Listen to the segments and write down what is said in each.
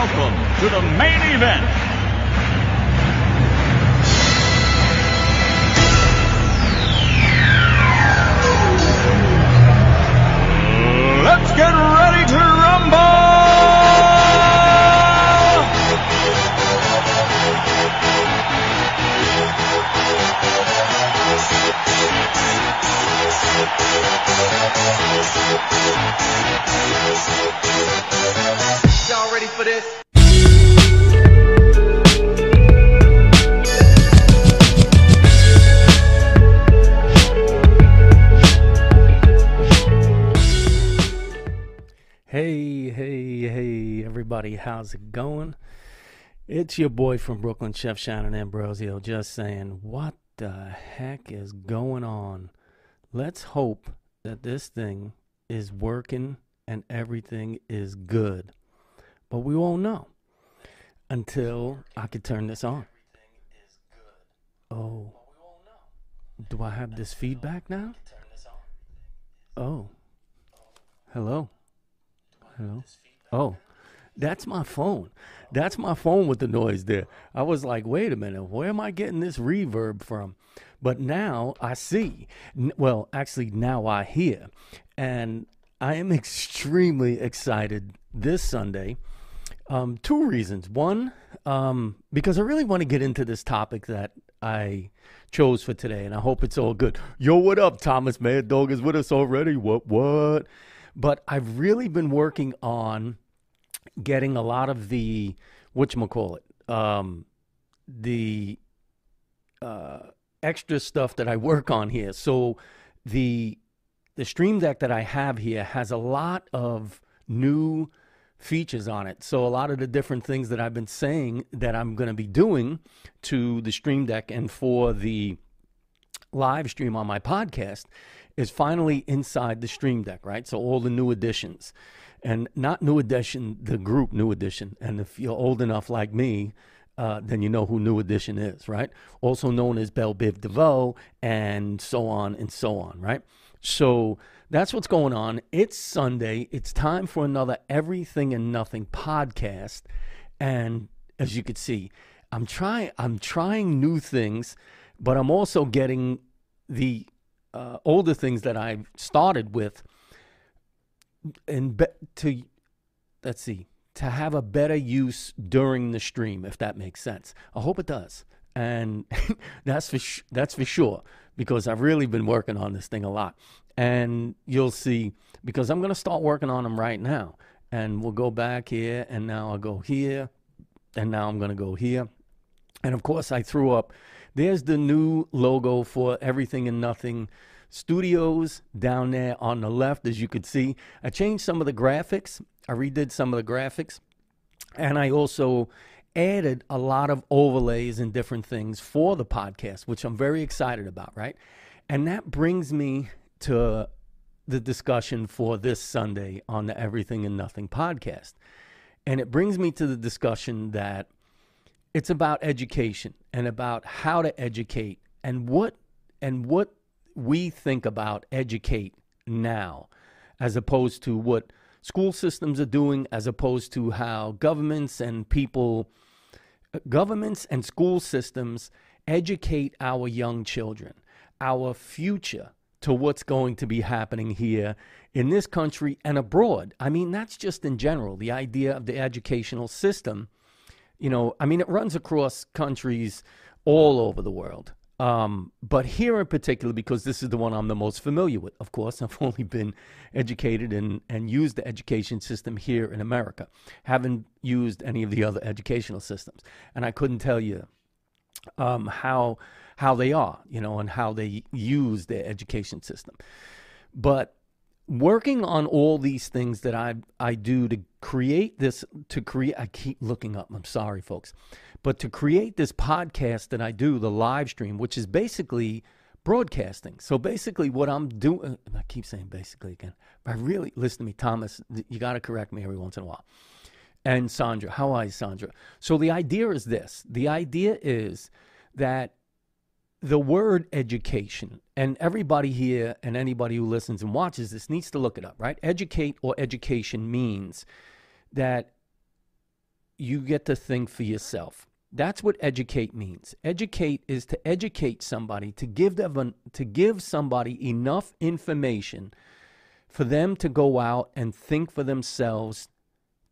Welcome to the main event. Everybody, how's it going? It's your boy from Brooklyn, Chef Shannon Ambrosio, just saying, what the heck is going on? Let's hope that this thing is working and everything is good. But we won't know until I can turn this on. Oh. Do I have this feedback now? Oh. Hello. Hello. Oh, that's my phone. That's my phone with the noise there. I was like, wait a minute, where am I getting this reverb from? But now I see. Well, actually, now I hear. And I am extremely excited this Sunday. Um, two reasons. One, um, because I really want to get into this topic that I chose for today, and I hope it's all good. Yo, what up? Thomas Mad Dog is with us already. What, what? But I've really been working on getting a lot of the, whatchamacallit, um, the uh, extra stuff that I work on here. So the the stream deck that I have here has a lot of new features on it. So a lot of the different things that I've been saying that I'm going to be doing to the stream deck and for the live stream on my podcast is finally inside the stream deck, right? So all the new additions. And not new edition, the group new edition. And if you're old enough like me, uh, then you know who New Edition is, right? Also known as Bell Biv DeVoe, and so on and so on, right? So that's what's going on. It's Sunday. It's time for another Everything and Nothing podcast. And as you can see, I'm trying. I'm trying new things, but I'm also getting the uh, older things that I've started with, and be- to let's see to have a better use during the stream, if that makes sense. I hope it does, and that's for sh- that's for sure because I've really been working on this thing a lot, and you'll see because I'm going to start working on them right now, and we'll go back here, and now I'll go here, and now I'm going to go here, and of course I threw up. There's the new logo for Everything and Nothing Studios down there on the left, as you could see. I changed some of the graphics. I redid some of the graphics. And I also added a lot of overlays and different things for the podcast, which I'm very excited about, right? And that brings me to the discussion for this Sunday on the Everything and Nothing podcast. And it brings me to the discussion that it's about education and about how to educate and what and what we think about educate now as opposed to what school systems are doing as opposed to how governments and people governments and school systems educate our young children our future to what's going to be happening here in this country and abroad i mean that's just in general the idea of the educational system you know, I mean, it runs across countries all over the world. Um, but here in particular, because this is the one I'm the most familiar with, of course, I've only been educated and, and used the education system here in America. Haven't used any of the other educational systems. And I couldn't tell you um, how, how they are, you know, and how they use their education system. But working on all these things that I I do to create this to create I keep looking up. I'm sorry folks. But to create this podcast that I do, the live stream, which is basically broadcasting. So basically what I'm doing uh, I keep saying basically again. But I really listen to me Thomas, you got to correct me every once in a while. And Sandra, how are you Sandra? So the idea is this. The idea is that the word education, and everybody here and anybody who listens and watches this needs to look it up, right? Educate or education means that you get to think for yourself. That's what educate means. Educate is to educate somebody, to give them to give somebody enough information for them to go out and think for themselves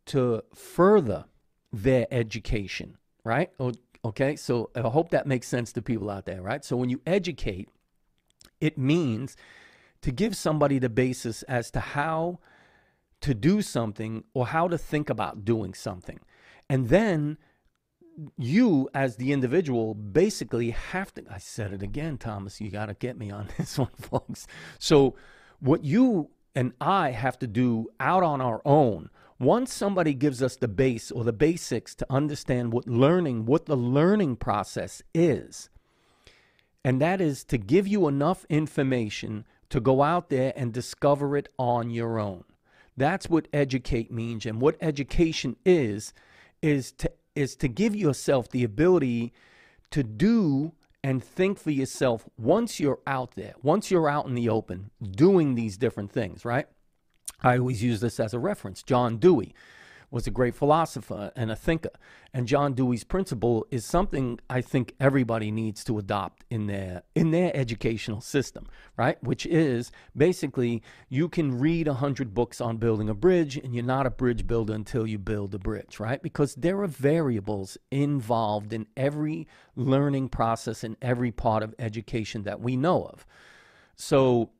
to further their education, right? Okay, so I hope that makes sense to people out there, right? So when you educate, it means to give somebody the basis as to how to do something or how to think about doing something. And then you, as the individual, basically have to. I said it again, Thomas. You got to get me on this one, folks. So, what you and I have to do out on our own, once somebody gives us the base or the basics to understand what learning, what the learning process is, and that is to give you enough information to go out there and discover it on your own. That's what educate means. And what education is, is to, is to give yourself the ability to do and think for yourself once you're out there, once you're out in the open doing these different things, right? I always use this as a reference. John Dewey was a great philosopher and a thinker. And John Dewey's principle is something I think everybody needs to adopt in their in their educational system, right? Which is basically you can read a hundred books on building a bridge, and you're not a bridge builder until you build a bridge, right? Because there are variables involved in every learning process in every part of education that we know of. So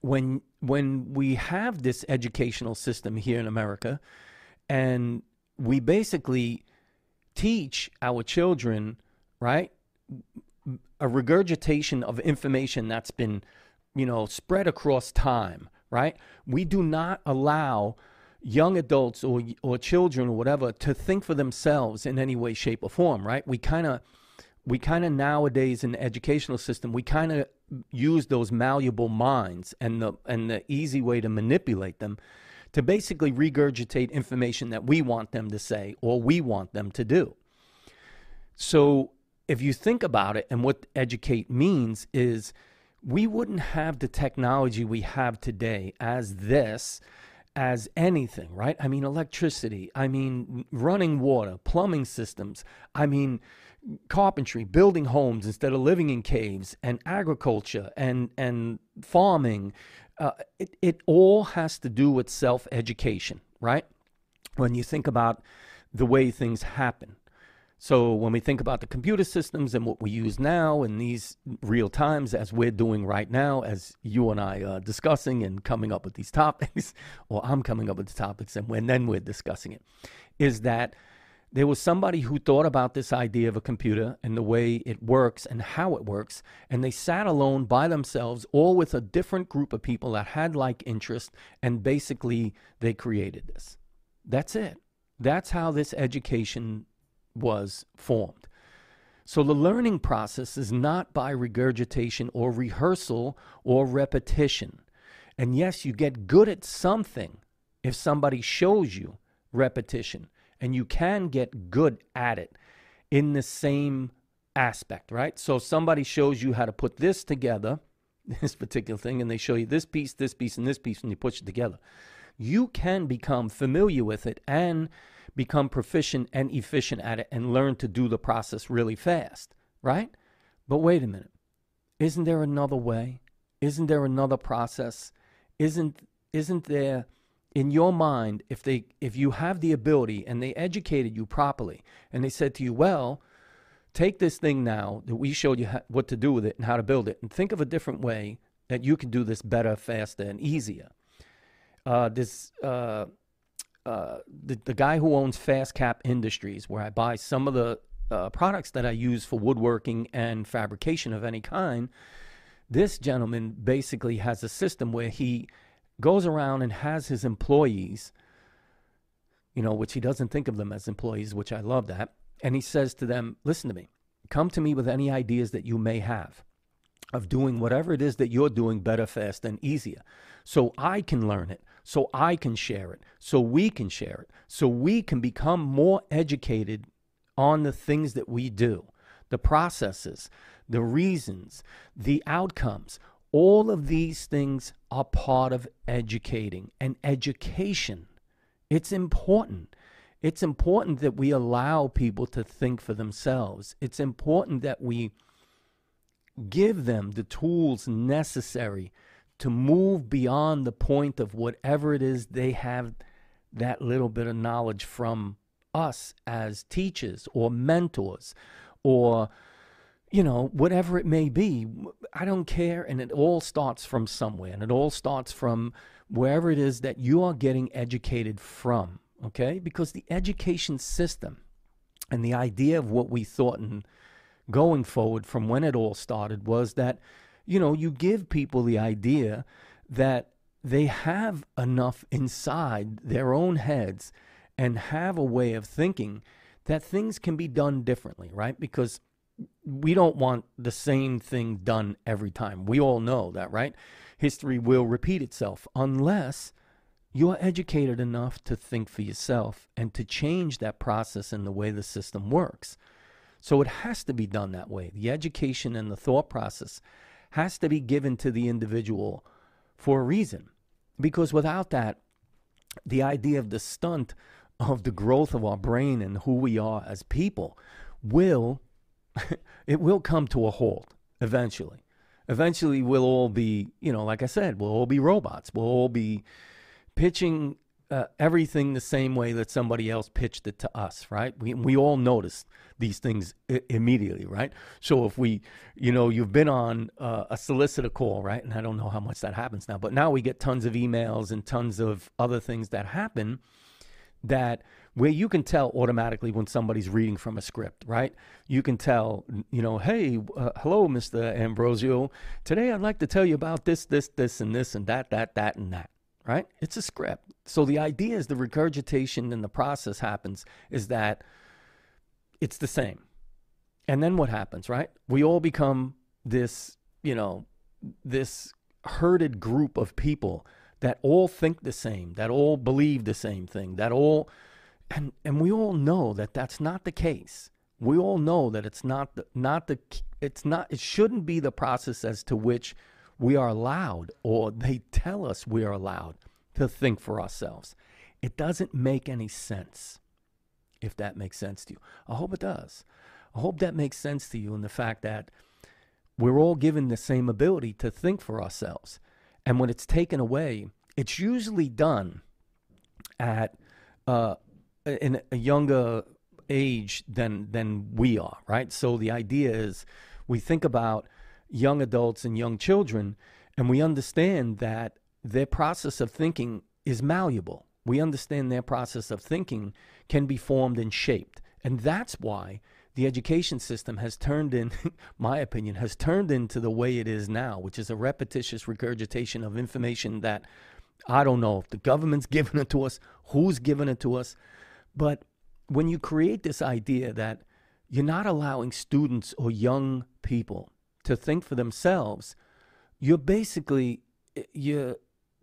when when we have this educational system here in America, and we basically teach our children, right, a regurgitation of information that's been, you know, spread across time, right? We do not allow young adults or or children or whatever to think for themselves in any way shape or form, right? We kind of we kind of nowadays in the educational system, we kind of use those malleable minds and the and the easy way to manipulate them to basically regurgitate information that we want them to say or we want them to do. So if you think about it, and what educate means is we wouldn't have the technology we have today as this as anything, right? I mean, electricity, I mean, running water, plumbing systems, I mean, carpentry, building homes instead of living in caves, and agriculture and, and farming, uh, it, it all has to do with self education, right? When you think about the way things happen. So, when we think about the computer systems and what we use now in these real times, as we're doing right now, as you and I are discussing and coming up with these topics, or I'm coming up with the topics and when then we're discussing it, is that there was somebody who thought about this idea of a computer and the way it works and how it works, and they sat alone by themselves, all with a different group of people that had like interest, and basically they created this. That's it. That's how this education was formed. So the learning process is not by regurgitation or rehearsal or repetition. And yes, you get good at something if somebody shows you repetition and you can get good at it in the same aspect, right? So somebody shows you how to put this together, this particular thing, and they show you this piece, this piece, and this piece, and you put it together. You can become familiar with it and become proficient and efficient at it and learn to do the process really fast, right? But wait a minute. Isn't there another way? Isn't there another process? Isn't isn't there in your mind if they if you have the ability and they educated you properly and they said to you well take this thing now that we showed you how, what to do with it and how to build it and think of a different way that you can do this better faster and easier. Uh, this uh, uh, the, the guy who owns FastCap industries where i buy some of the uh, products that i use for woodworking and fabrication of any kind this gentleman basically has a system where he goes around and has his employees, you know, which he doesn't think of them as employees, which I love that. And he says to them, listen to me, come to me with any ideas that you may have of doing whatever it is that you're doing better, fast, and easier. So I can learn it, so I can share it, so we can share it, so we can become more educated on the things that we do, the processes, the reasons, the outcomes. All of these things are part of educating and education. It's important. It's important that we allow people to think for themselves. It's important that we give them the tools necessary to move beyond the point of whatever it is they have that little bit of knowledge from us as teachers or mentors or you know whatever it may be i don't care and it all starts from somewhere and it all starts from wherever it is that you are getting educated from okay because the education system and the idea of what we thought and going forward from when it all started was that you know you give people the idea that they have enough inside their own heads and have a way of thinking that things can be done differently, right? Because we don't want the same thing done every time. We all know that, right? History will repeat itself unless you're educated enough to think for yourself and to change that process and the way the system works. So it has to be done that way. The education and the thought process has to be given to the individual for a reason. Because without that, the idea of the stunt of the growth of our brain and who we are as people will it will come to a halt eventually. Eventually we'll all be, you know, like I said, we'll all be robots. We'll all be pitching uh, everything the same way that somebody else pitched it to us, right? We we all notice these things I- immediately, right? So if we, you know, you've been on uh, a solicitor call, right? And I don't know how much that happens now, but now we get tons of emails and tons of other things that happen that where you can tell automatically when somebody's reading from a script, right? You can tell, you know, hey, uh, hello, Mr. Ambrosio. Today I'd like to tell you about this, this, this, and this, and that, that, that, and that right? It's a script. So the idea is the regurgitation and the process happens is that it's the same. And then what happens, right? We all become this, you know, this herded group of people that all think the same, that all believe the same thing, that all and and we all know that that's not the case. We all know that it's not the, not the it's not it shouldn't be the process as to which we are allowed, or they tell us we are allowed to think for ourselves. It doesn't make any sense, if that makes sense to you. I hope it does. I hope that makes sense to you in the fact that we're all given the same ability to think for ourselves. And when it's taken away, it's usually done at uh, in a younger age than than we are, right? So the idea is we think about young adults and young children, and we understand that their process of thinking is malleable. We understand their process of thinking can be formed and shaped. And that's why the education system has turned in, my opinion, has turned into the way it is now, which is a repetitious regurgitation of information that I don't know if the government's giving it to us, who's giving it to us. But when you create this idea that you're not allowing students or young people to think for themselves, you're basically your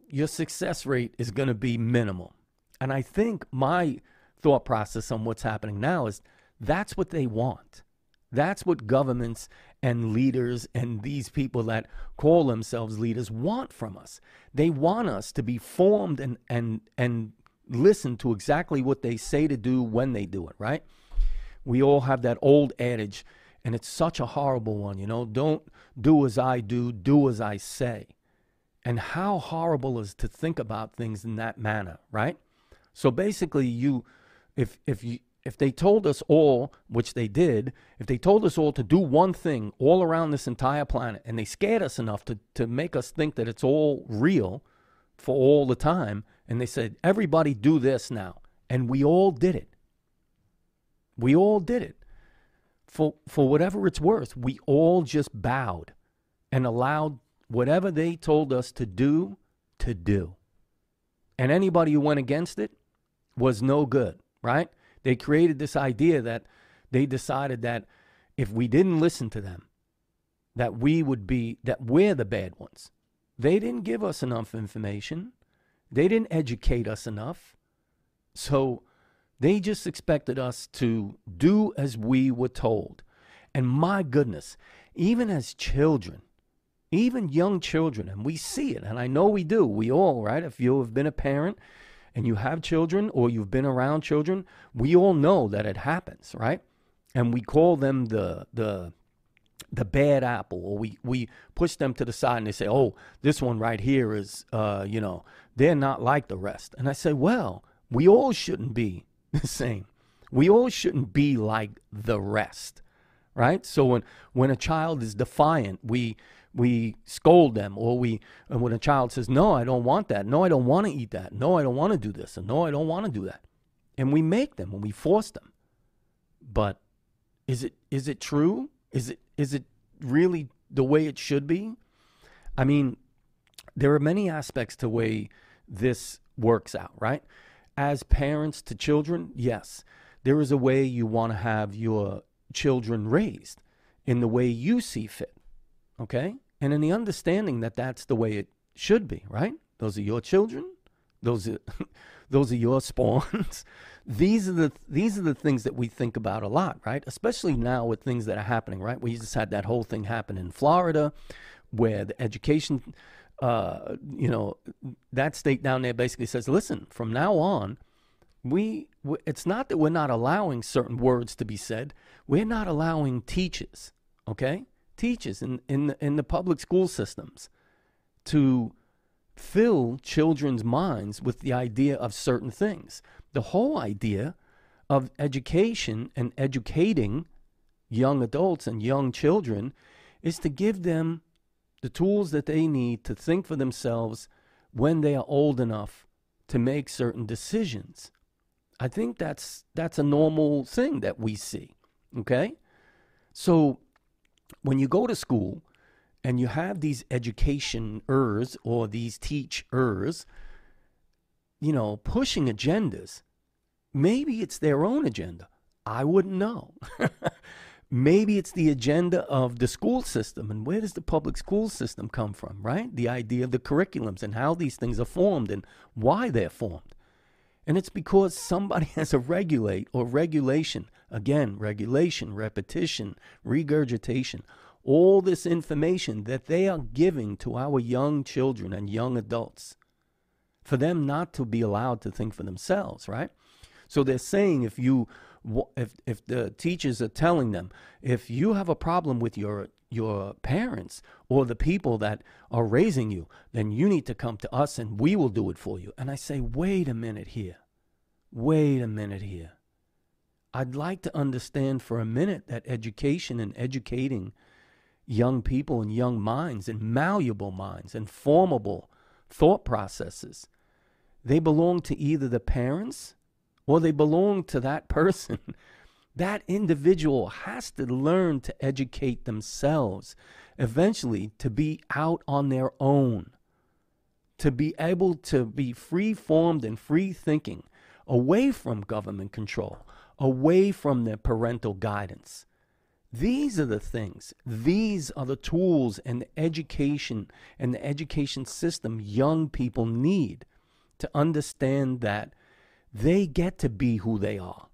your success rate is going to be minimal. And I think my thought process on what's happening now is that's what they want. That's what governments and leaders and these people that call themselves leaders want from us. They want us to be formed and and and listen to exactly what they say to do when they do it, right? We all have that old adage and it's such a horrible one, you know. Don't do as I do, do as I say. And how horrible is to think about things in that manner, right? So basically, you, if if you if they told us all, which they did, if they told us all to do one thing all around this entire planet, and they scared us enough to to make us think that it's all real for all the time, and they said everybody do this now, and we all did it. We all did it for, for whatever it's worth, we all just bowed and allowed whatever they told us to do to do. And anybody who went against it was no good, right? They created this idea that they decided that if we didn't listen to them, that we would be, that we're the bad ones. They didn't give us enough information. They didn't educate us enough. So they just expected us to do as we were told. And my goodness, even as children, even young children, and we see it, and I know we do, we all, right? If you have been a parent and you have children or you've been around children, we all know that it happens, right? And we call them the the the bad apple, or we we push them to the side and they say, "Oh, this one right here is, uh, you know, they're not like the rest." And I say, "Well, we all shouldn't be the same. We all shouldn't be like the rest, right? So when when a child is defiant, we we scold them, or we when a child says, "No, I don't want that. No, I don't want to eat that. No, I don't want to do this. And no, I don't want to do that," and we make them and we force them. But is it is it true? Is it is it really the way it should be? I mean, there are many aspects to way this works out, right? As parents to children, yes, there is a way you want to have your children raised in the way you see fit, okay? And in the understanding that that's the way it should be, right? Those are your children. Those are those are your spawns. these are the these are the things that we think about a lot, right? Especially now with things that are happening, right? We just had that whole thing happen in Florida, where the education, uh, you know, that state down there basically says, listen, from now on, we it's not that we're not allowing certain words to be said, we're not allowing teachers, okay, teachers in in the, in the public school systems to fill children's minds with the idea of certain things. The whole idea of education and educating young adults and young children is to give them the tools that they need to think for themselves when they are old enough to make certain decisions. I think that's that's a normal thing that we see. Okay? So when you go to school, and you have these educationers or these teachers, you know, pushing agendas, maybe it's their own agenda. I wouldn't know. maybe it's the agenda of the school system. And where does the public school system come from, right? The idea of the curriculums and how these things are formed and why they're formed. And it's because somebody has to regulate or regulation. Again, regulation, repetition, regurgitation all this information that they are giving to our young children and young adults for them not to be allowed to think for themselves, right? So they're saying if you if if the teachers are telling them if you have a problem with your your parents or the people that are raising you, then you need to come to us and we will do it for you. And I say, wait a minute here. Wait a minute here. I'd like to understand for a minute that education and educating young people and young minds and malleable minds and formable thought processes. They belong to either the parents or they belong to that person. that individual has to learn to educate themselves, eventually, to be out on their own, to be able to be free formed and free thinking, away from government control, away from their parental guidance. These are the things, these are the tools and the education and the education system young people need to understand that they get to be who they are.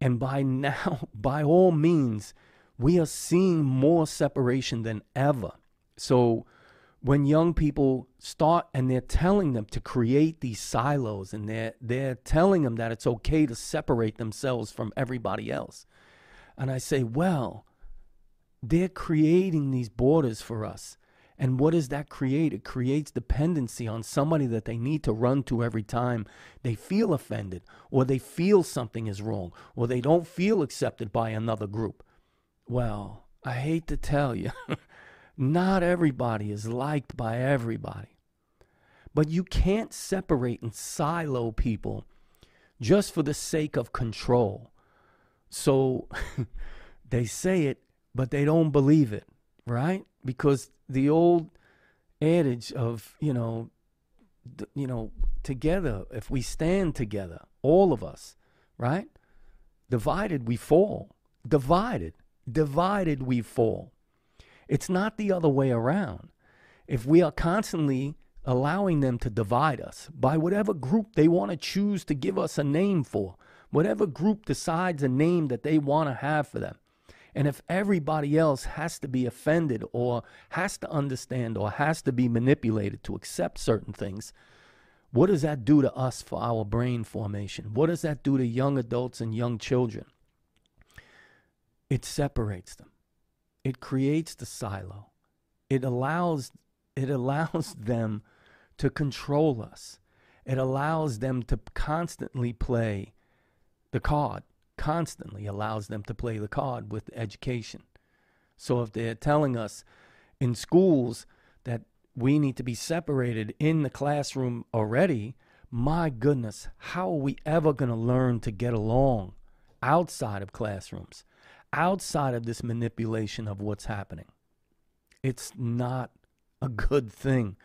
And by now, by all means, we are seeing more separation than ever. So when young people start and they're telling them to create these silos and they're they're telling them that it's okay to separate themselves from everybody else and I say, well, they're creating these borders for us. And what does that create? It creates dependency on somebody that they need to run to every time they feel offended, or they feel something is wrong, or they don't feel accepted by another group. Well, I hate to tell you, not everybody is liked by everybody. But you can't separate and silo people just for the sake of control. So they say it, but they don't believe it, right? Because the old adage of, you know, th- you know, together, if we stand together, all of us, right? Divided we fall. Divided, divided we fall. It's not the other way around. If we are constantly allowing them to divide us by whatever group they want to choose to give us a name for, whatever group decides a name that they want to have for them. And if everybody else has to be offended or has to understand or has to be manipulated to accept certain things, What does that do to us for our brain formation? What does that do to young adults and young children? It separates them. It creates the silo. It allows it allows them to control us. It allows them to constantly play the card, constantly allows them to play the card with education. So if they're telling us in schools that we need to be separated in the classroom already, my goodness, how are we ever going to learn to get along outside of classrooms, outside of this manipulation of what's happening? It's not a good thing.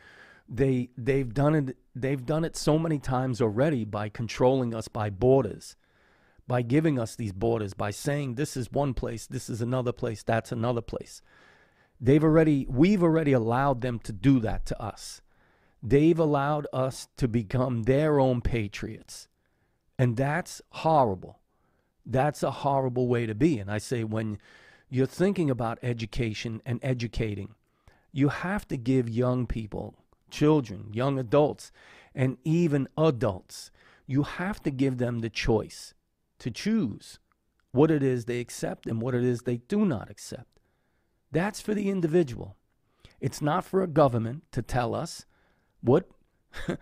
They they've done it they've done it so many times already by controlling us by borders by giving us these borders, by saying this is one place, this is another place, that's another place. They've already, we've already allowed them to do that to us. They've allowed us to become their own patriots. And that's horrible. That's a horrible way to be. And I say, when you're thinking about education and educating, you have to give young people, children, young adults, and even adults, you have to give them the choice to choose what it is they accept and what it is they do not accept. That's for the individual. It's not for a government to tell us what.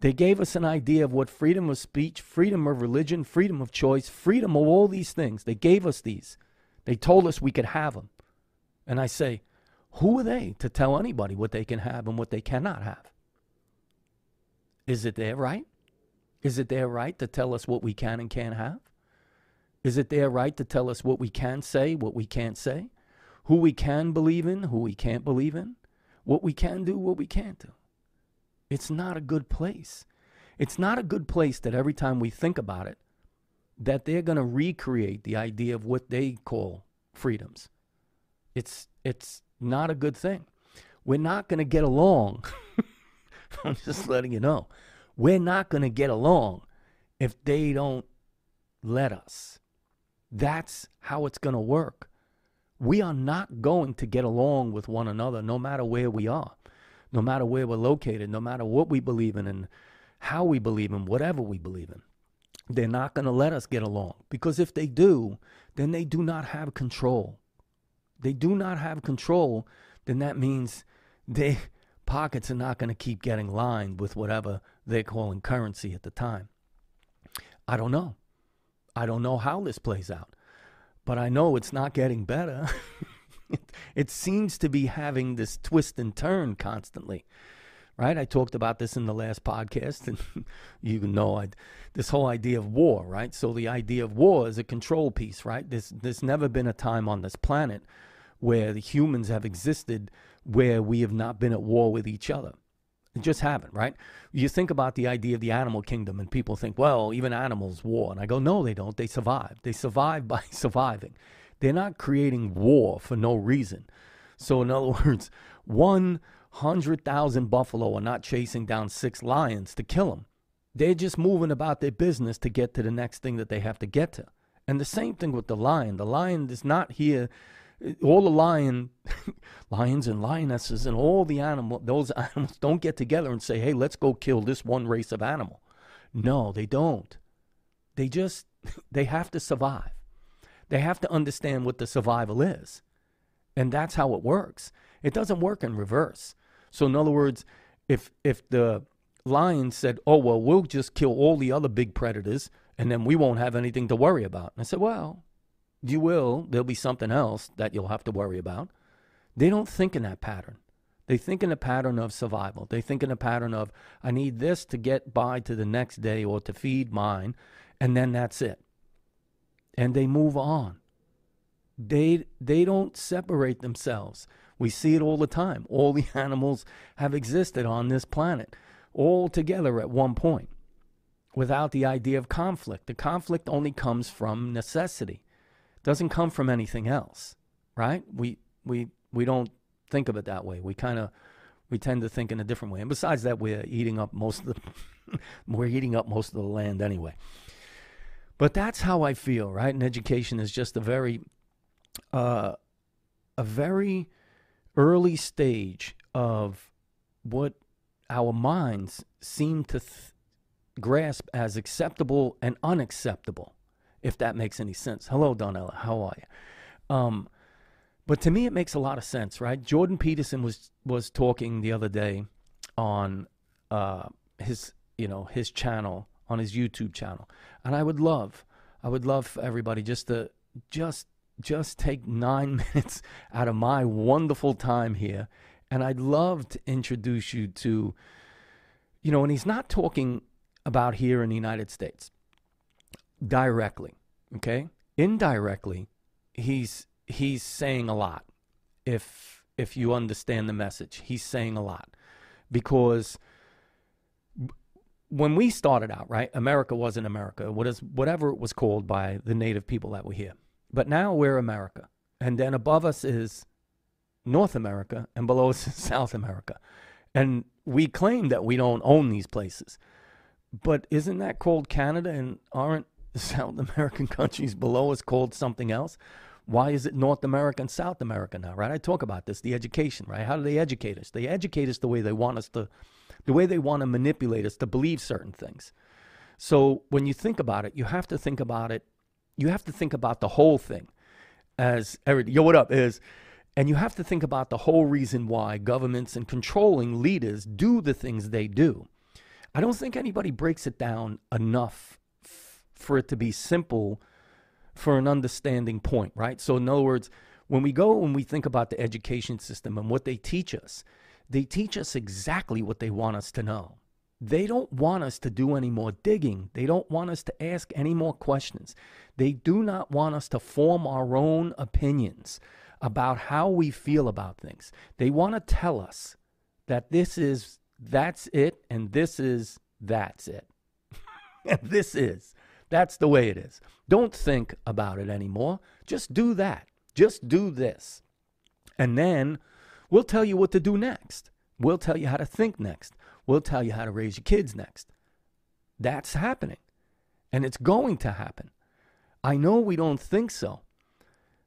they gave us an idea of what freedom of speech, freedom of religion, freedom of choice, freedom of all these things. They gave us these. They told us we could have them. And I say, who are they to tell anybody what they can have and what they cannot have? Is it their right? Is it their right to tell us what we can and can't have? Is it their right to tell us what we can say, what we can't say? Who we can believe in, who we can't believe in? What we can do, what we can't do? It's not a good place. It's not a good place that every time we think about it, that they're going to recreate the idea of what they call freedoms. It's it's not a good thing. We're not going to get along. I'm just letting you know. We're not going to get along if they don't let us. That's how it's going to work. We are not going to get along with one another no matter where we are, no matter where we're located, no matter what we believe in and how we believe in, whatever we believe in. They're not going to let us get along because if they do, then they do not have control. They do not have control, then that means their pockets are not going to keep getting lined with whatever they're calling currency at the time. I don't know. I don't know how this plays out, but I know it's not getting better. it, it seems to be having this twist and turn constantly right? I talked about this in the last podcast, and you know I, this whole idea of war, right? So the idea of war is a control piece, right? There's there's never been a time on this planet where the humans have existed where we have not been at war with each other. It just haven't, right? You think about the idea of the animal kingdom, and people think, well, even animals war. And I go, no, they don't. They survive. They survive by surviving. They're not creating war for no reason. So, in other words, 100,000 buffalo are not chasing down six lions to kill them. They're just moving about their business to get to the next thing that they have to get to. And the same thing with the lion. The lion is not here all the lion lions and lionesses and all the animal those animals don't get together and say hey let's go kill this one race of animal. No they don't. They just they have to survive. They have to understand what the survival is. And that's how it works. It doesn't work in reverse. So in other words if if the lion said oh well we'll just kill all the other big predators and then we won't have anything to worry about. And i said well you will. There'll be something else that you'll have to worry about. They don't think in that pattern. They think in a pattern of survival. They think in a pattern of, I need this to get by to the next day or to feed mine, and then that's it. And they move on. They, they don't separate themselves. We see it all the time. All the animals have existed on this planet, all together at one point, without the idea of conflict. The conflict only comes from necessity doesn't come from anything else, right? We we we don't think of it that way. We kind of we tend to think in a different way. And besides that, we're eating up most of the we're eating up most of the land anyway. But that's how I feel, right? And education is just a very uh, a very early stage of what our minds seem to th- grasp as acceptable and unacceptable, if that makes any sense. Hello, Donella. How are you? Um, but to me, it makes a lot of sense, right? Jordan Peterson was was talking the other day on uh, his you know his channel on his YouTube channel, and I would love, I would love for everybody just to just just take nine minutes out of my wonderful time here, and I'd love to introduce you to, you know, and he's not talking about here in the United States directly, okay? Indirectly, he's he's saying a lot. If if you understand the message, he's saying a lot because when we started out, right, America wasn't America. What is whatever it was called by the native people that were here. But now we're America, and then above us is North America, and below us is South America, and we claim that we don't own these places. But isn't that called Canada? And aren't South American countries below us called something else? Why is it North America and South America now, right? I talk about this, the education, right? How do they educate us? They educate us the way they want us to, the way they want to manipulate us to believe certain things. So when you think about it, you have to think about it, you have to think about the whole thing as Eric, yo, what up is, and you have to think about the whole reason why governments and controlling leaders do the things they do. I don't think anybody breaks it down enough for it to be simple for an understanding point, right? So, in other words, when we go and we think about the education system and what they teach us, they teach us exactly what they want us to know. They don't want us to do any more digging. They don't want us to ask any more questions. They do not want us to form our own opinions about how we feel about things. They want to tell us that this is that's it and this is that's it. this is that's the way it is. Don't think about it anymore. Just do that. Just do this. And then we'll tell you what to do next. We'll tell you how to think next. We'll tell you how to raise your kids next. That's happening. And it's going to happen. I know we don't think so.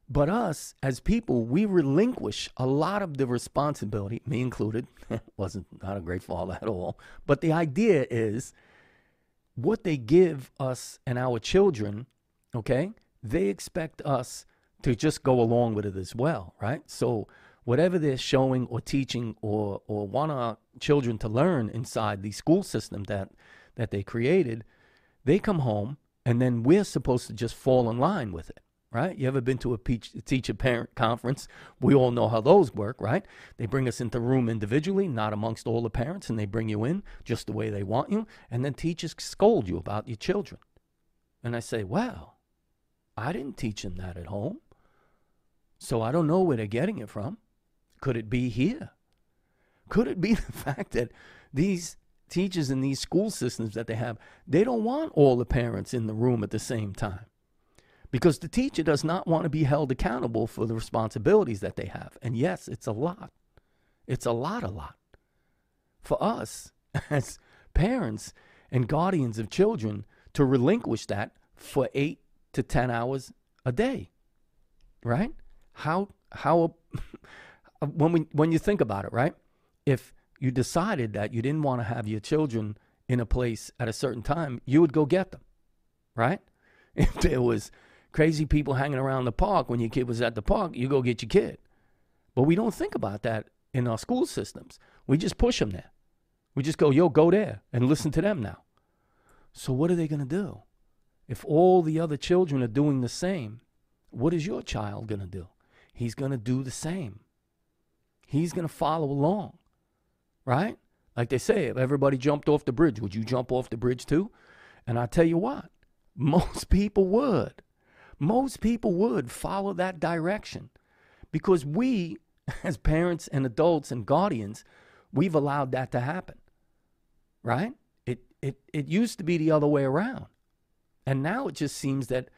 But us as people, we relinquish a lot of the responsibility, me included. wasn't not a great father at all. But the idea is what they give us and our children, okay, they expect us to just go along with it as well, right? So whatever they're showing or teaching or or want our children to learn inside the school system that that they created, they come home and then we're supposed to just fall in line with it right? You ever been to a teach teacher parent conference? We all know how those work, right? They bring us into the room individually, not amongst all the parents, and they bring you in just the way they want you, and then teachers scold you about your children. And I say, well, I didn't teach them that at home, so I don't know where they're getting it from. Could it be here? Could it be the fact that these teachers in these school systems that they have, they don't want all the parents in the room at the same time? Because the teacher does not want to be held accountable for the responsibilities that they have. And yes, it's a lot. It's a lot, a lot. For us as parents and guardians of children to relinquish that for eight to 10 hours a day, right? How, how, uh, when, we, when you think about it, right? If you decided that you didn't want to have your children in a place at a certain time, you would go get them, right? If there was crazy people hanging around the park when your kid was at the park, you go get your kid. But we don't think about that in our school systems. We just push them there. We just go, yo, go there and listen to them now. So what are they going to do? If all the other children are doing the same, what is your child going to do? He's going to do the same. He's going to follow along, right? Like they say, if everybody jumped off the bridge, would you jump off the bridge too? And I tell you what, most people would most people would follow that direction because we, as parents and adults and guardians, we've allowed that to happen. Right? It, it, it used to be the other way around. And now it just seems that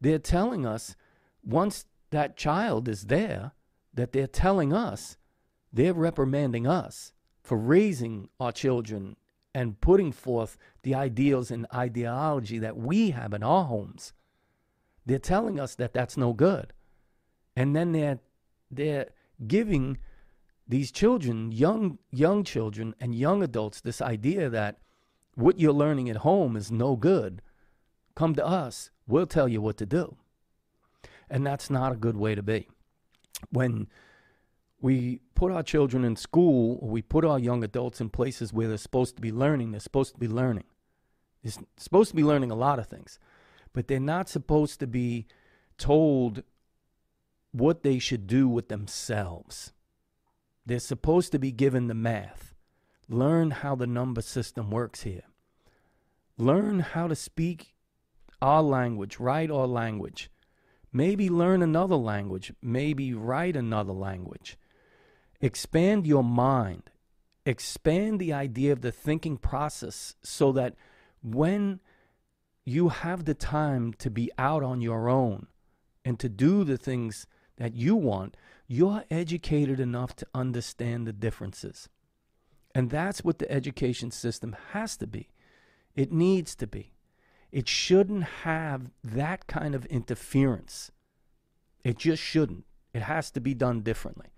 they're telling us once that child is there, that they're telling us, they're reprimanding us for raising our children and putting forth the ideals and ideology that we have in our homes. They're telling us that that's no good. And then they're, they're giving these children, young young children and young adults, this idea that what you're learning at home is no good. Come to us, we'll tell you what to do. And that's not a good way to be. When we put our children in school we put our young adults in places where they're supposed to be learning, they're supposed to be learning. They're supposed to be learning a lot of things, but they're not supposed to be told what they should do with themselves. They're supposed to be given the math. Learn how the number system works here. Learn how to speak our language, write our language. Maybe learn another language. Maybe write another language. Expand your mind. Expand the idea of the thinking process so that when you have the time to be out on your own and to do the things that you want, you're educated enough to understand the differences. And that's what the education system has to be. It needs to be. It shouldn't have that kind of interference. It just shouldn't. It has to be done differently.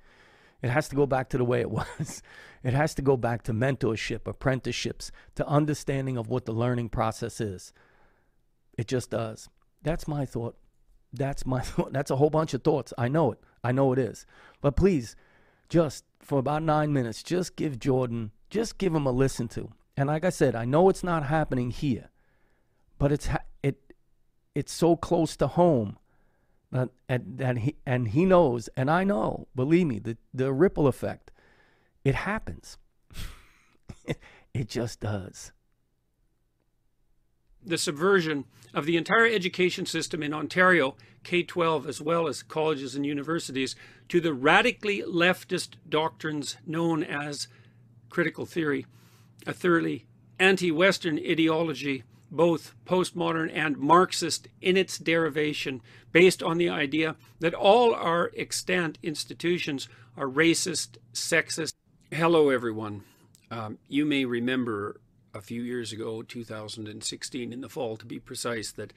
It has to go back to the way it was. It has to go back to mentorship, apprenticeships, to understanding of what the learning process is. It just does. That's my thought. That's my thought. That's a whole bunch of thoughts. I know it. I know it is. But please, just for about nine minutes, just give Jordan, just give him a listen to. And like I said, I know it's not happening here, but it's ha- it it's so close to home that and, and he and he knows, and I know. Believe me, the the ripple effect, it happens. it just does the subversion of the entire education system in Ontario, K 12, as well as colleges and universities, to the radically leftist doctrines known as critical theory, a thoroughly anti Western ideology, both postmodern and Marxist in its derivation, based on the idea that all our extant institutions are racist, sexist. Hello, everyone. Um, you may remember a few years ago, 2016, in the fall to be precise, that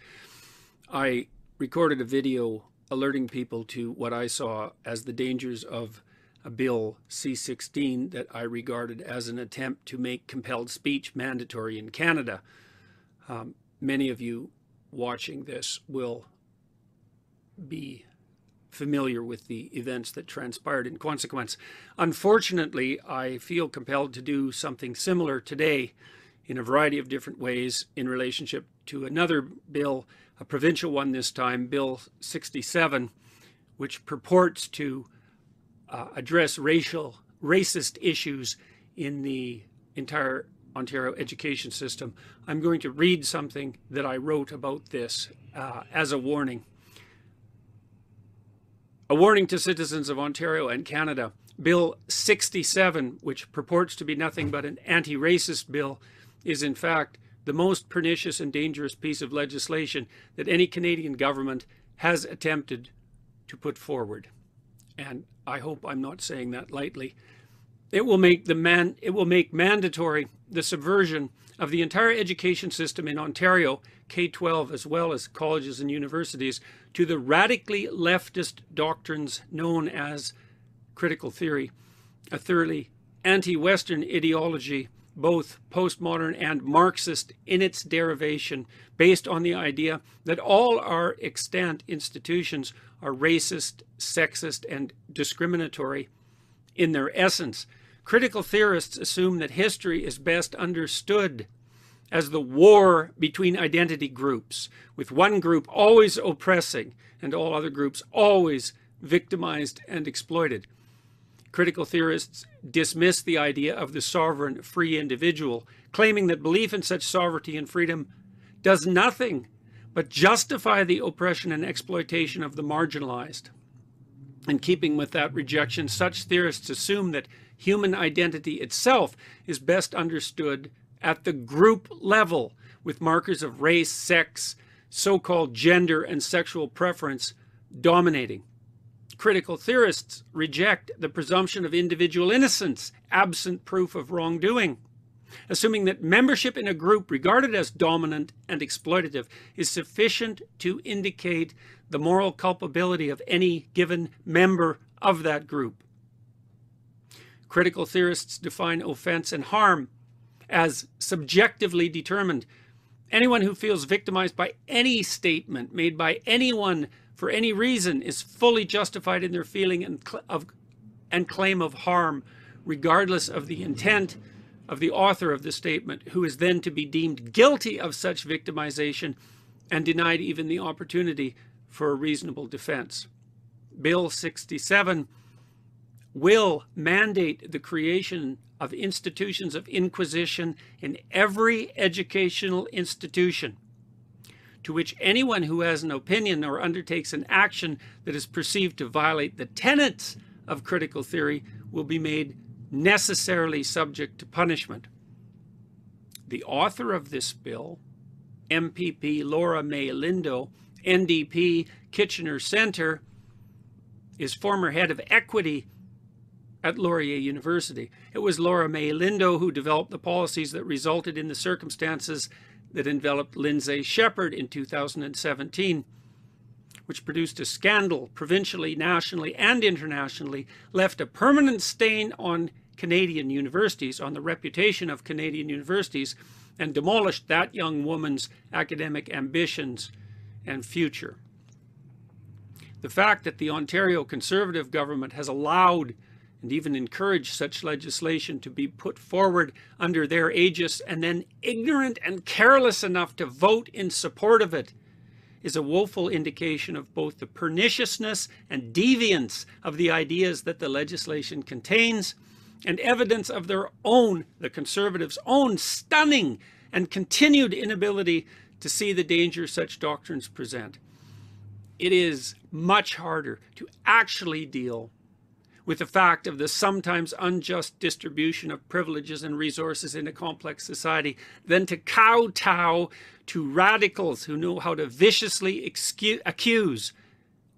I recorded a video alerting people to what I saw as the dangers of a bill C16 that I regarded as an attempt to make compelled speech mandatory in Canada. Um, many of you watching this will be familiar with the events that transpired in consequence. Unfortunately, I feel compelled to do something similar today in a variety of different ways in relationship to another bill, a provincial one this time, Bill 67, which purports to uh, address racial, racist issues in the entire Ontario education system. I'm going to read something that I wrote about this uh, as a warning. A warning to citizens of Ontario and Canada. Bill 67, which purports to be nothing but an anti racist bill, is in fact the most pernicious and dangerous piece of legislation that any Canadian government has attempted to put forward. And I hope I'm not saying that lightly. It will make the man it will make mandatory the subversion of the entire education system in Ontario, K-12 as well as colleges and universities, to the radically leftist doctrines known as critical theory, a thoroughly anti-Western ideology both postmodern and Marxist in its derivation, based on the idea that all our extant institutions are racist, sexist, and discriminatory in their essence. Critical theorists assume that history is best understood as the war between identity groups, with one group always oppressing and all other groups always victimized and exploited. Critical theorists dismiss the idea of the sovereign free individual, claiming that belief in such sovereignty and freedom does nothing but justify the oppression and exploitation of the marginalized. In keeping with that rejection, such theorists assume that human identity itself is best understood at the group level, with markers of race, sex, so called gender, and sexual preference dominating critical theorists reject the presumption of individual innocence absent proof of wrongdoing, assuming that membership in a group regarded as dominant and exploitative is sufficient to indicate the moral culpability of any given member of that group. Critical theorists define offense and harm as subjectively determined. Anyone who feels victimized by any statement made by anyone for any reason is fully justified in their feeling and, cl- of, and claim of harm, regardless of the intent of the author of the statement, who is then to be deemed guilty of such victimization and denied even the opportunity for a reasonable defense. Bill 67 will mandate the creation of institutions of inquisition in every educational institution to which anyone who has an opinion or undertakes an action that is perceived to violate the tenets of critical theory will be made necessarily subject to punishment. The author of this bill, MPP Laura Mae Lindo, NDP Kitchener Centre, is former head of equity at Laurier University. It was Laura Mae Lindo who developed the policies that resulted in the circumstances that enveloped Lindsay Shepherd in 2017, which produced a scandal provincially, nationally, and internationally, left a permanent stain on Canadian universities, on the reputation of Canadian universities, and demolished that young woman's academic ambitions and future. The fact that the Ontario Conservative government has allowed and even encourage such legislation to be put forward under their aegis and then ignorant and careless enough to vote in support of it is a woeful indication of both the perniciousness and deviance of the ideas that the legislation contains and evidence of their own, the Conservatives' own stunning and continued inability to see the danger such doctrines present. It is much harder to actually deal with the fact of the sometimes unjust distribution of privileges and resources in a complex society than to kowtow to radicals who know how to viciously excuse, accuse,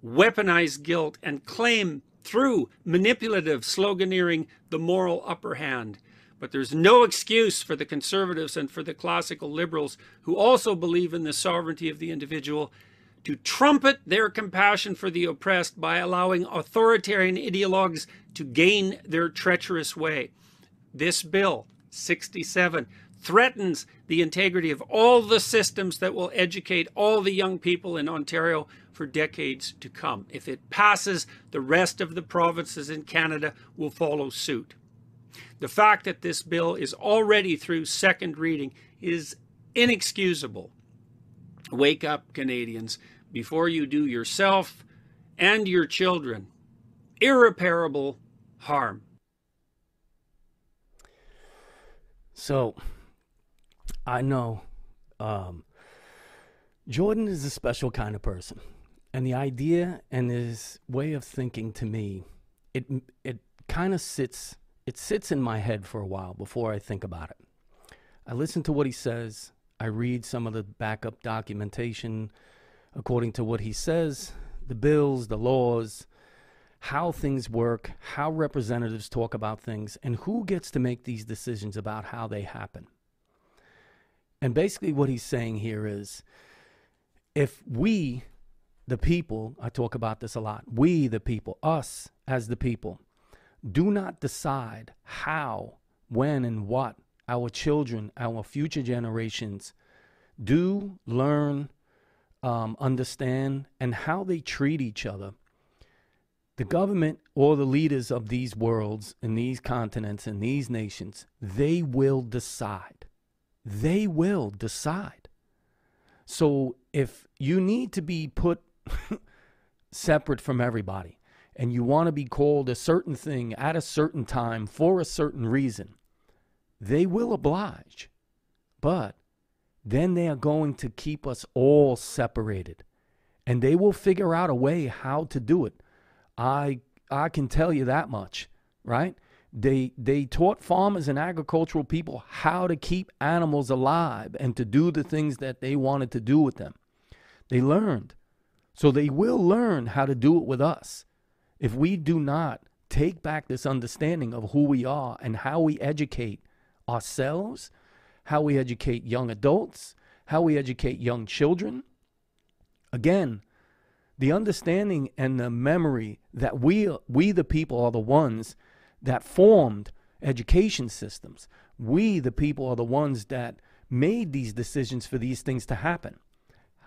weaponize guilt, and claim through manipulative sloganeering the moral upper hand. But there's no excuse for the conservatives and for the classical liberals who also believe in the sovereignty of the individual to trumpet their compassion for the oppressed by allowing authoritarian ideologues to gain their treacherous way. This bill, 67, threatens the integrity of all the systems that will educate all the young people in Ontario for decades to come. If it passes, the rest of the provinces in Canada will follow suit. The fact that this bill is already through second reading is inexcusable. Wake up, Canadians, before you do yourself and your children irreparable harm. So, I know um, Jordan is a special kind of person, and the idea and his way of thinking to me, it it kind of sits it sits in my head for a while before I think about it. I listen to what he says. I read some of the backup documentation according to what he says, the bills, the laws, how things work, how representatives talk about things, and who gets to make these decisions about how they happen. And basically, what he's saying here is if we, the people, I talk about this a lot, we, the people, us as the people, do not decide how, when, and what our children, our future generations do, learn, um, understand, and how they treat each other, the government or the leaders of these worlds and these continents and these nations, they will decide. They will decide. So if you need to be put separate from everybody and you want to be called a certain thing at a certain time for a certain reason, they will oblige. But then they are going to keep us all separated. And they will figure out a way how to do it. I I can tell you that much, right? They they taught farmers and agricultural people how to keep animals alive and to do the things that they wanted to do with them. They learned. So they will learn how to do it with us. If we do not take back this understanding of who we are and how we educate ourselves how we educate young adults, how we educate young children. Again, the understanding and the memory that we we the people are the ones that formed education systems. We, the people, are the ones that made these decisions for these things to happen.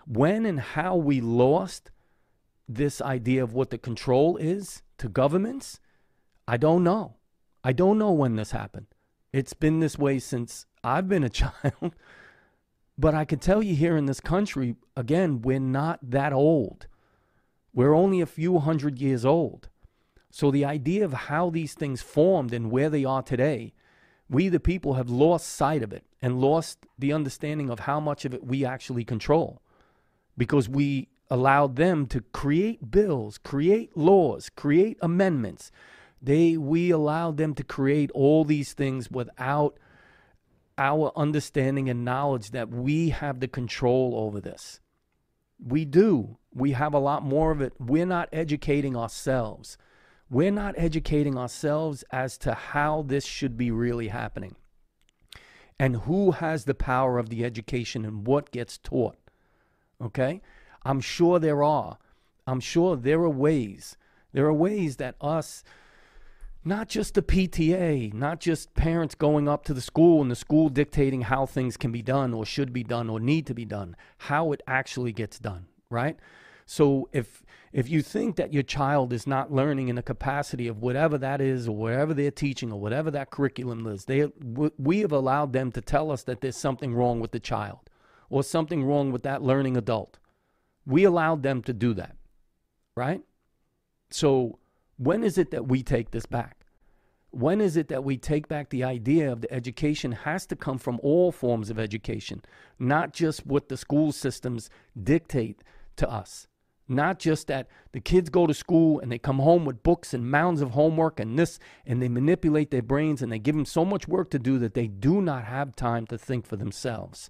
When and how we lost this idea of what the control is to governments, I don't know. I don't know when this happened. It's been this way since I've been a child. but I can tell you here in this country, again, we're not that old. We're only a few hundred years old. So the idea of how these things formed and where they are today, we the people have lost sight of it and lost the understanding of how much of it we actually control because we allowed them to create bills, create laws, create amendments. They we allowed them to create all these things without our understanding and knowledge that we have the control over this. We do. We have a lot more of it. We're not educating ourselves. We're not educating ourselves as to how this should be really happening and who has the power of the education and what gets taught. Okay? I'm sure there are. I'm sure there are ways. There are ways that us not just the PTA, not just parents going up to the school and the school dictating how things can be done or should be done or need to be done, how it actually gets done, right? So if if you think that your child is not learning in the capacity of whatever that is or whatever they're teaching or whatever that curriculum is, they we have allowed them to tell us that there's something wrong with the child or something wrong with that learning adult. We allowed them to do that, right? So when is it that we take this back? When is it that we take back the idea of the education has to come from all forms of education, not just what the school systems dictate to us? Not just that the kids go to school and they come home with books and mounds of homework and this, and they manipulate their brains and they give them so much work to do that they do not have time to think for themselves.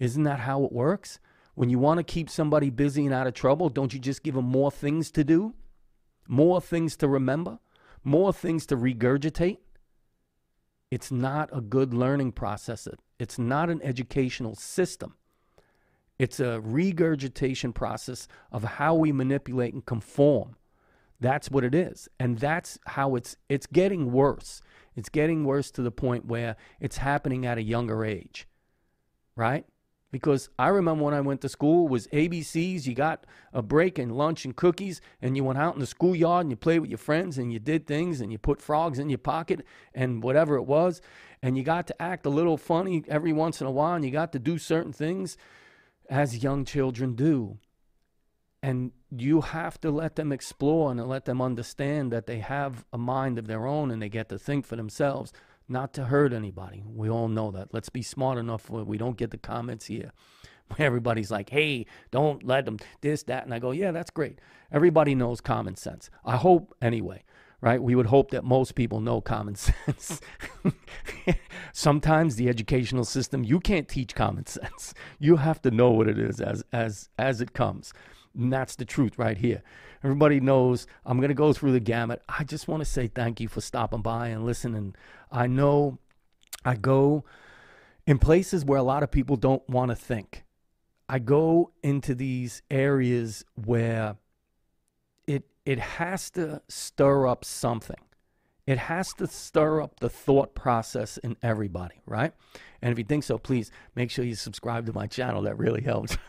Isn't that how it works? When you want to keep somebody busy and out of trouble, don't you just give them more things to do? More things to remember, more things to regurgitate. It's not a good learning process. It's not an educational system. It's a regurgitation process of how we manipulate and conform. That's what it is. And that's how it's it's getting worse. It's getting worse to the point where it's happening at a younger age. Right? Because I remember when I went to school was ABCs. You got a break and lunch and cookies, and you went out in the schoolyard and you played with your friends and you did things and you put frogs in your pocket and whatever it was, and you got to act a little funny every once in a while, and you got to do certain things as young children do. And you have to let them explore and let them understand that they have a mind of their own and they get to think for themselves not to hurt anybody. We all know that. Let's be smart enough where we don't get the comments here where everybody's like, hey, don't let them this, that. And I go, yeah, that's great. Everybody knows common sense. I hope anyway, right? We would hope that most people know common sense. Sometimes the educational system, you can't teach common sense. You have to know what it is as as as it comes. And that's the truth right here. Everybody knows I'm going to go through the gamut. I just want to say thank you for stopping by and listening. I know I go in places where a lot of people don't want to think. I go into these areas where it it has to stir up something. It has to stir up the thought process in everybody, right? And if you think so, please make sure you subscribe to my channel. That really helps?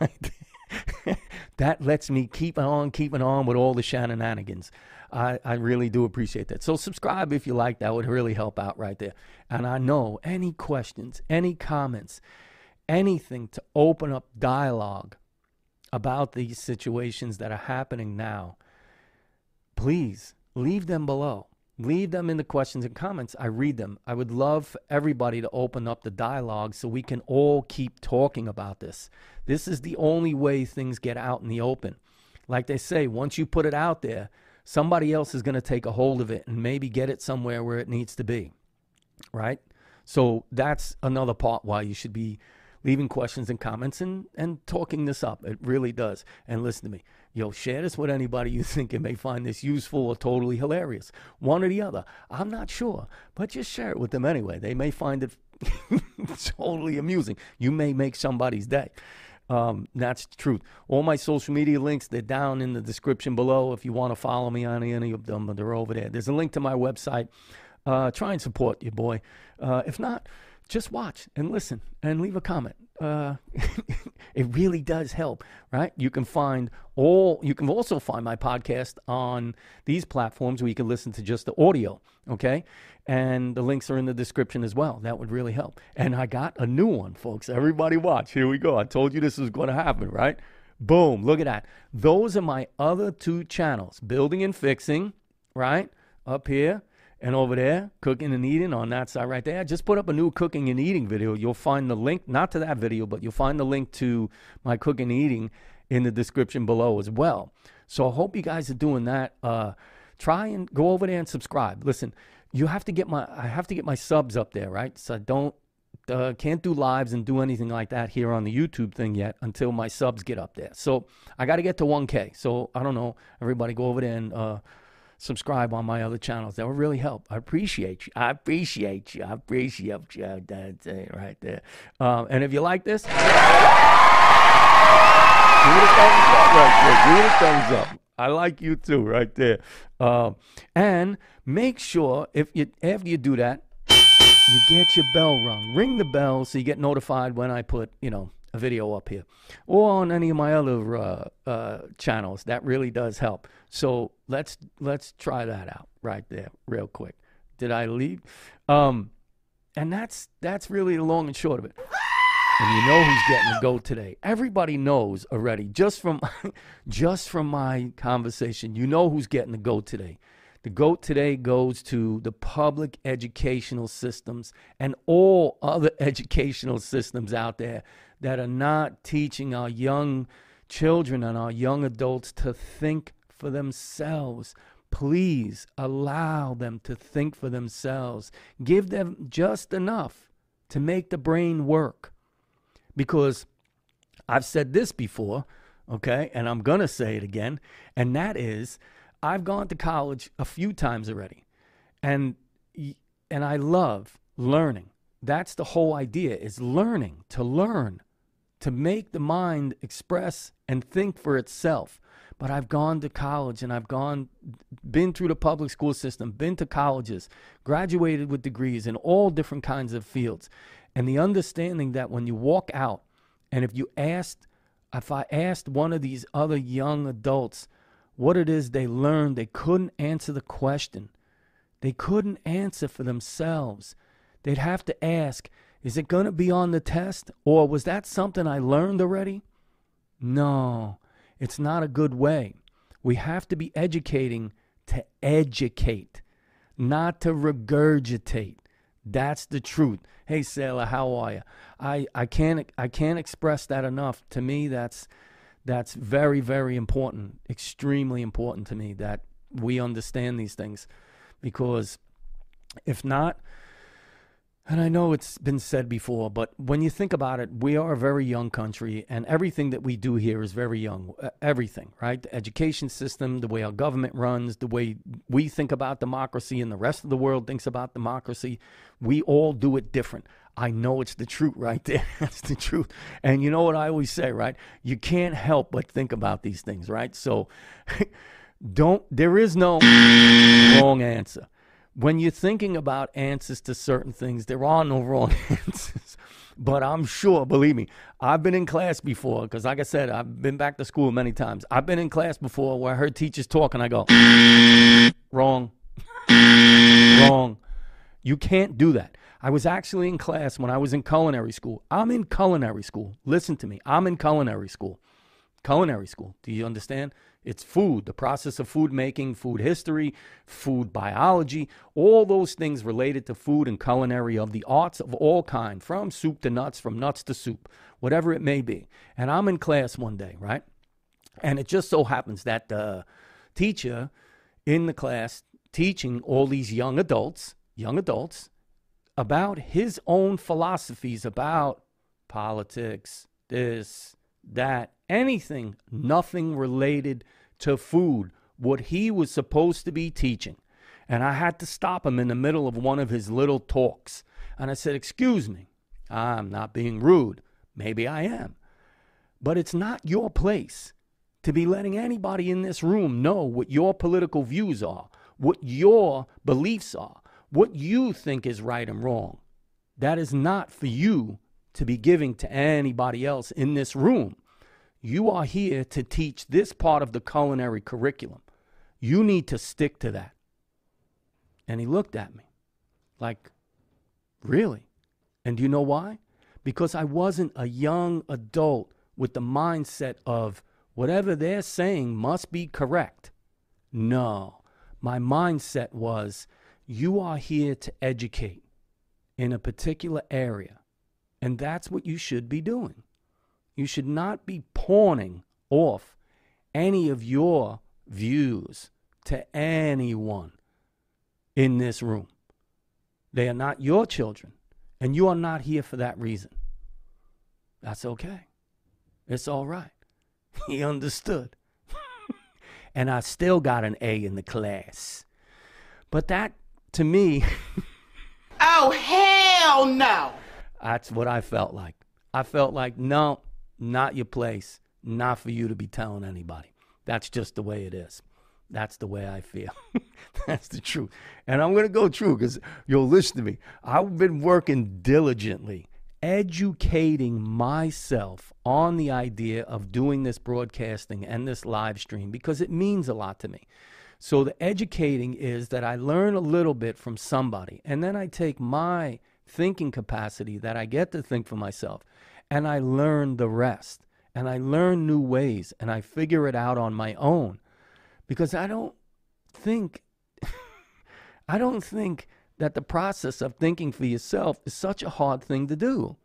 that lets me keep on keeping on with all the shenanigans. I, I really do appreciate that. So subscribe if you like. That would really help out right there. And I know any questions, any comments, anything to open up dialogue about these situations that are happening now, please leave them below. Leave them in the questions and comments. I read them. I would love for everybody to open up the dialogue so we can all keep talking about this. This is the only way things get out in the open. Like they say, once you put it out there, somebody else is going to take a hold of it and maybe get it somewhere where it needs to be. Right? So that's another part why you should be leaving questions and comments and, and talking this up. It really does. And listen to me. Yo, share this with anybody you think it may find this useful or totally hilarious. One or the other. I'm not sure, but just share it with them anyway. They may find it totally amusing. You may make somebody's day. Um, that's the truth. All my social media links, they're down in the description below. If you want to follow me on any of them, they're over there. There's a link to my website. Uh, try and support your boy. Uh, if not, just watch and listen and leave a comment. Uh, it really does help, right? You can find all, you can also find my podcast on these platforms where you can listen to just the audio, okay? And the links are in the description as well. That would really help. And I got a new one, folks. Everybody watch. Here we go. I told you this was going to happen, right? Boom. Look at that. Those are my other two channels building and fixing, right? Up here and over there, cooking and eating on that side right there, I just put up a new cooking and eating video. You'll find the link, not to that video, but you'll find the link to my cooking and eating in the description below as well. So I hope you guys are doing that. Uh, try and go over there and subscribe. Listen, you have to get my I have to get my subs up there, right? So I don't uh, can't do lives and do anything like that here on the YouTube thing yet until my subs get up there. So I got to get to 1K. So I don't know. Everybody go over there and uh, subscribe on my other channels. That would really help. I appreciate you. I appreciate you. I appreciate you. That's it right there. Um, and if you like this, give it a thumbs up right there. Give it a thumbs up. I like you too, right there. Um, and make sure if you after you do that, you get your bell rung. Ring the bell so you get notified when I put, you know, video up here or on any of my other uh, uh, channels. That really does help. So let's let's try that out right there, real quick. Did I leave? Um, and that's that's really the long and short of it. And you know who's getting the goat today. Everybody knows already, just from just from my conversation. You know who's getting the goat today. The GOAT today goes to the public educational systems and all other educational systems out there that are not teaching our young children and our young adults to think for themselves. Please allow them to think for themselves. Give them just enough to make the brain work. Because I've said this before, okay, and I'm going to say it again, and that is I've gone to college a few times already, and and I love learning. That's the whole idea: is learning to learn, to make the mind express and think for itself. But I've gone to college and I've gone, been through the public school system, been to colleges, graduated with degrees in all different kinds of fields, and the understanding that when you walk out, and if you asked, if I asked one of these other young adults what it is they learned. They couldn't answer the question. They couldn't answer for themselves. They'd have to ask, is it going to be on the test? Or was that something I learned already? No, it's not a good way. We have to be educating to educate, not to regurgitate. That's the truth. Hey, Sailor, how are you? I, I can't I can't express that enough. To me, that's that's very, very important, extremely important to me that we understand these things because if not, and I know it's been said before, but when you think about it, we are a very young country, and everything that we do here is very young. Uh, everything, right? The education system, the way our government runs, the way we think about democracy, and the rest of the world thinks about democracy, we all do it different. I know it's the truth right there. That's the truth. And you know what I always say, right? You can't help but think about these things, right? So don't, there is no wrong answer. When you're thinking about answers to certain things, there are no wrong answers. But I'm sure, believe me, I've been in class before, because like I said, I've been back to school many times. I've been in class before where I heard teachers talk and I go, wrong, wrong. You can't do that. I was actually in class when I was in culinary school. I'm in culinary school. Listen to me. I'm in culinary school. Culinary school. Do you understand? It's food, the process of food making, food history, food biology, all those things related to food and culinary of the arts of all kind, from soup to nuts, from nuts to soup, whatever it may be. And I'm in class one day, right? And it just so happens that the teacher in the class teaching all these young adults, young adults, about his own philosophies about politics, this, that, anything, nothing related to food, what he was supposed to be teaching. And I had to stop him in the middle of one of his little talks. And I said, Excuse me, I'm not being rude. Maybe I am. But it's not your place to be letting anybody in this room know what your political views are, what your beliefs are, what you think is right and wrong. That is not for you to be giving to anybody else in this room. You are here to teach this part of the culinary curriculum. You need to stick to that. And he looked at me like, Really? And do you know why? Because I wasn't a young adult with the mindset of whatever they're saying must be correct. No, my mindset was you are here to educate in a particular area, and that's what you should be doing. You should not be pawning off any of your views to anyone in this room. They are not your children, and you are not here for that reason. That's okay. It's all right. He understood. and I still got an A in the class. But that, to me, Oh, hell no. that's what I felt like. I felt like, no, not your place. Not for you to be telling anybody. That's just the way it is. That's the way I feel. That's the truth. And I'm going to go true because you'll listen to me. I've been working diligently educating myself on the idea of doing this broadcasting and this live stream because it means a lot to me. So, the educating is that I learn a little bit from somebody, and then I take my thinking capacity that I get to think for myself, and I learn the rest. And I learn new ways, and I figure it out on my own because I don't think I don't think that the process of thinking for yourself is such a hard thing to do.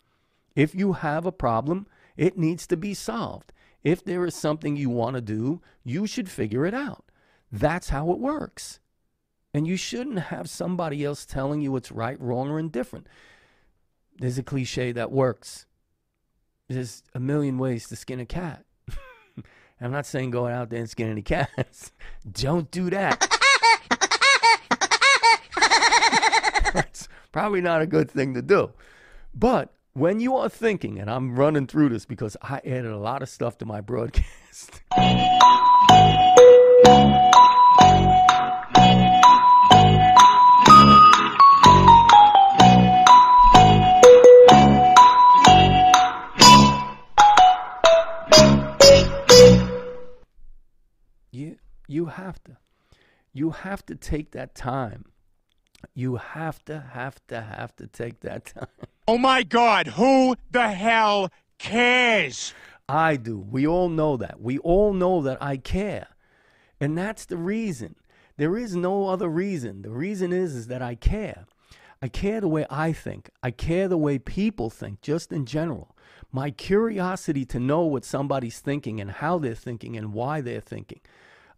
If you have a problem, it needs to be solved. If there is something you want to do, you should figure it out. That's how it works. And you shouldn't have somebody else telling you it's right, wrong, or indifferent. There's a cliche that works. There's a million ways to skin a cat. I'm not saying go out there and skin any cats. Don't do that. That's probably not a good thing to do. But when you are thinking, and I'm running through this because I added a lot of stuff to my broadcast. You have to take that time you have to have to have to take that time Oh my God, who the hell cares? I do. We all know that. We all know that I care. And that's the reason. There is no other reason. The reason is is that I care. I care the way I think. I care the way people think, just in general. My curiosity to know what somebody's thinking and how they're thinking and why they're thinking,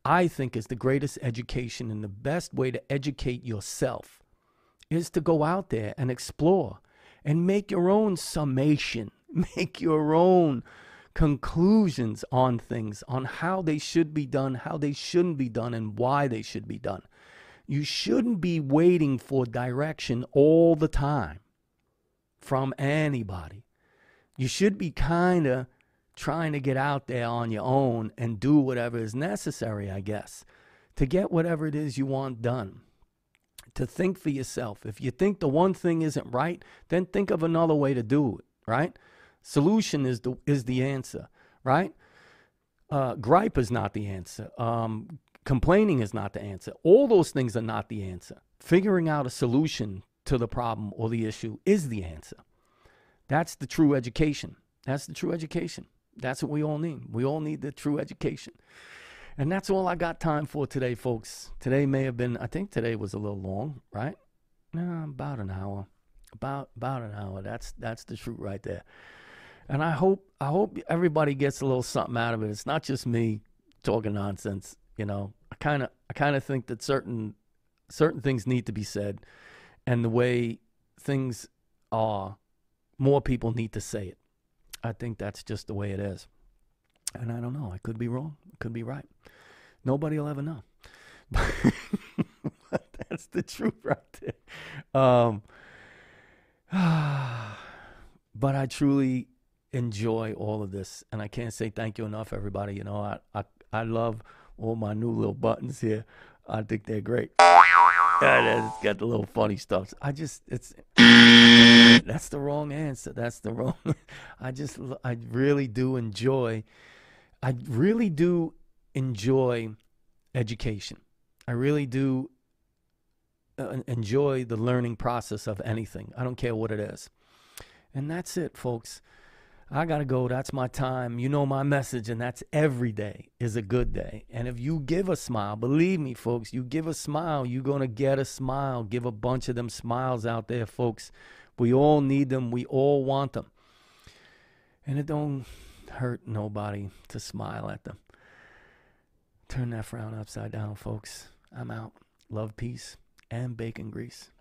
I think is the greatest education and the best way to educate yourself is to go out there and explore and make your own summation, make your own conclusions on things, on how they should be done, how they shouldn't be done, and why they should be done. You shouldn't be waiting for direction all the time from anybody. You should be kind of trying to get out there on your own and do whatever is necessary, I guess, to get whatever it is you want done to think for yourself. If you think the one thing isn't right, then think of another way to do it, right? Solution is the is the answer, right? Uh, gripe is not the answer. Um, complaining is not the answer. All those things are not the answer. Figuring out a solution to the problem or the issue is the answer. That's the true education. That's the true education. That's what we all need. We all need the true education. And that's all I got time for today, folks. Today may have been, I think today was a little long, right? No, about an hour. About about an hour. That's that's the truth right there. And I hope I hope everybody gets a little something out of it. It's not just me talking nonsense, you know. I kind of I kind of think that certain certain things need to be said and the way things are, more people need to say it. I think that's just the way it is. And I don't know. I could be wrong. Could be right. Nobody will ever know. but that's the truth right there. Um, but I truly enjoy all of this, and I can't say thank you enough, everybody. You know, I I, I love all my new little buttons here. I think they're great. Yeah, it's got the little funny stuff. I just it's that's the wrong answer. That's the wrong. I just I really do enjoy. I really do enjoy education. I really do uh, enjoy the learning process of anything. I don't care what it is. And that's it, folks. I got to go. That's my time. You know my message, and that's every day is a good day. And if you give a smile, believe me, folks, you give a smile, you're going to get a smile. Give a bunch of them smiles out there, folks. We all need them. We all want them. And it don't hurt nobody to smile at them. Turn that frown upside down, folks. I'm out. Love, peace, and bacon grease.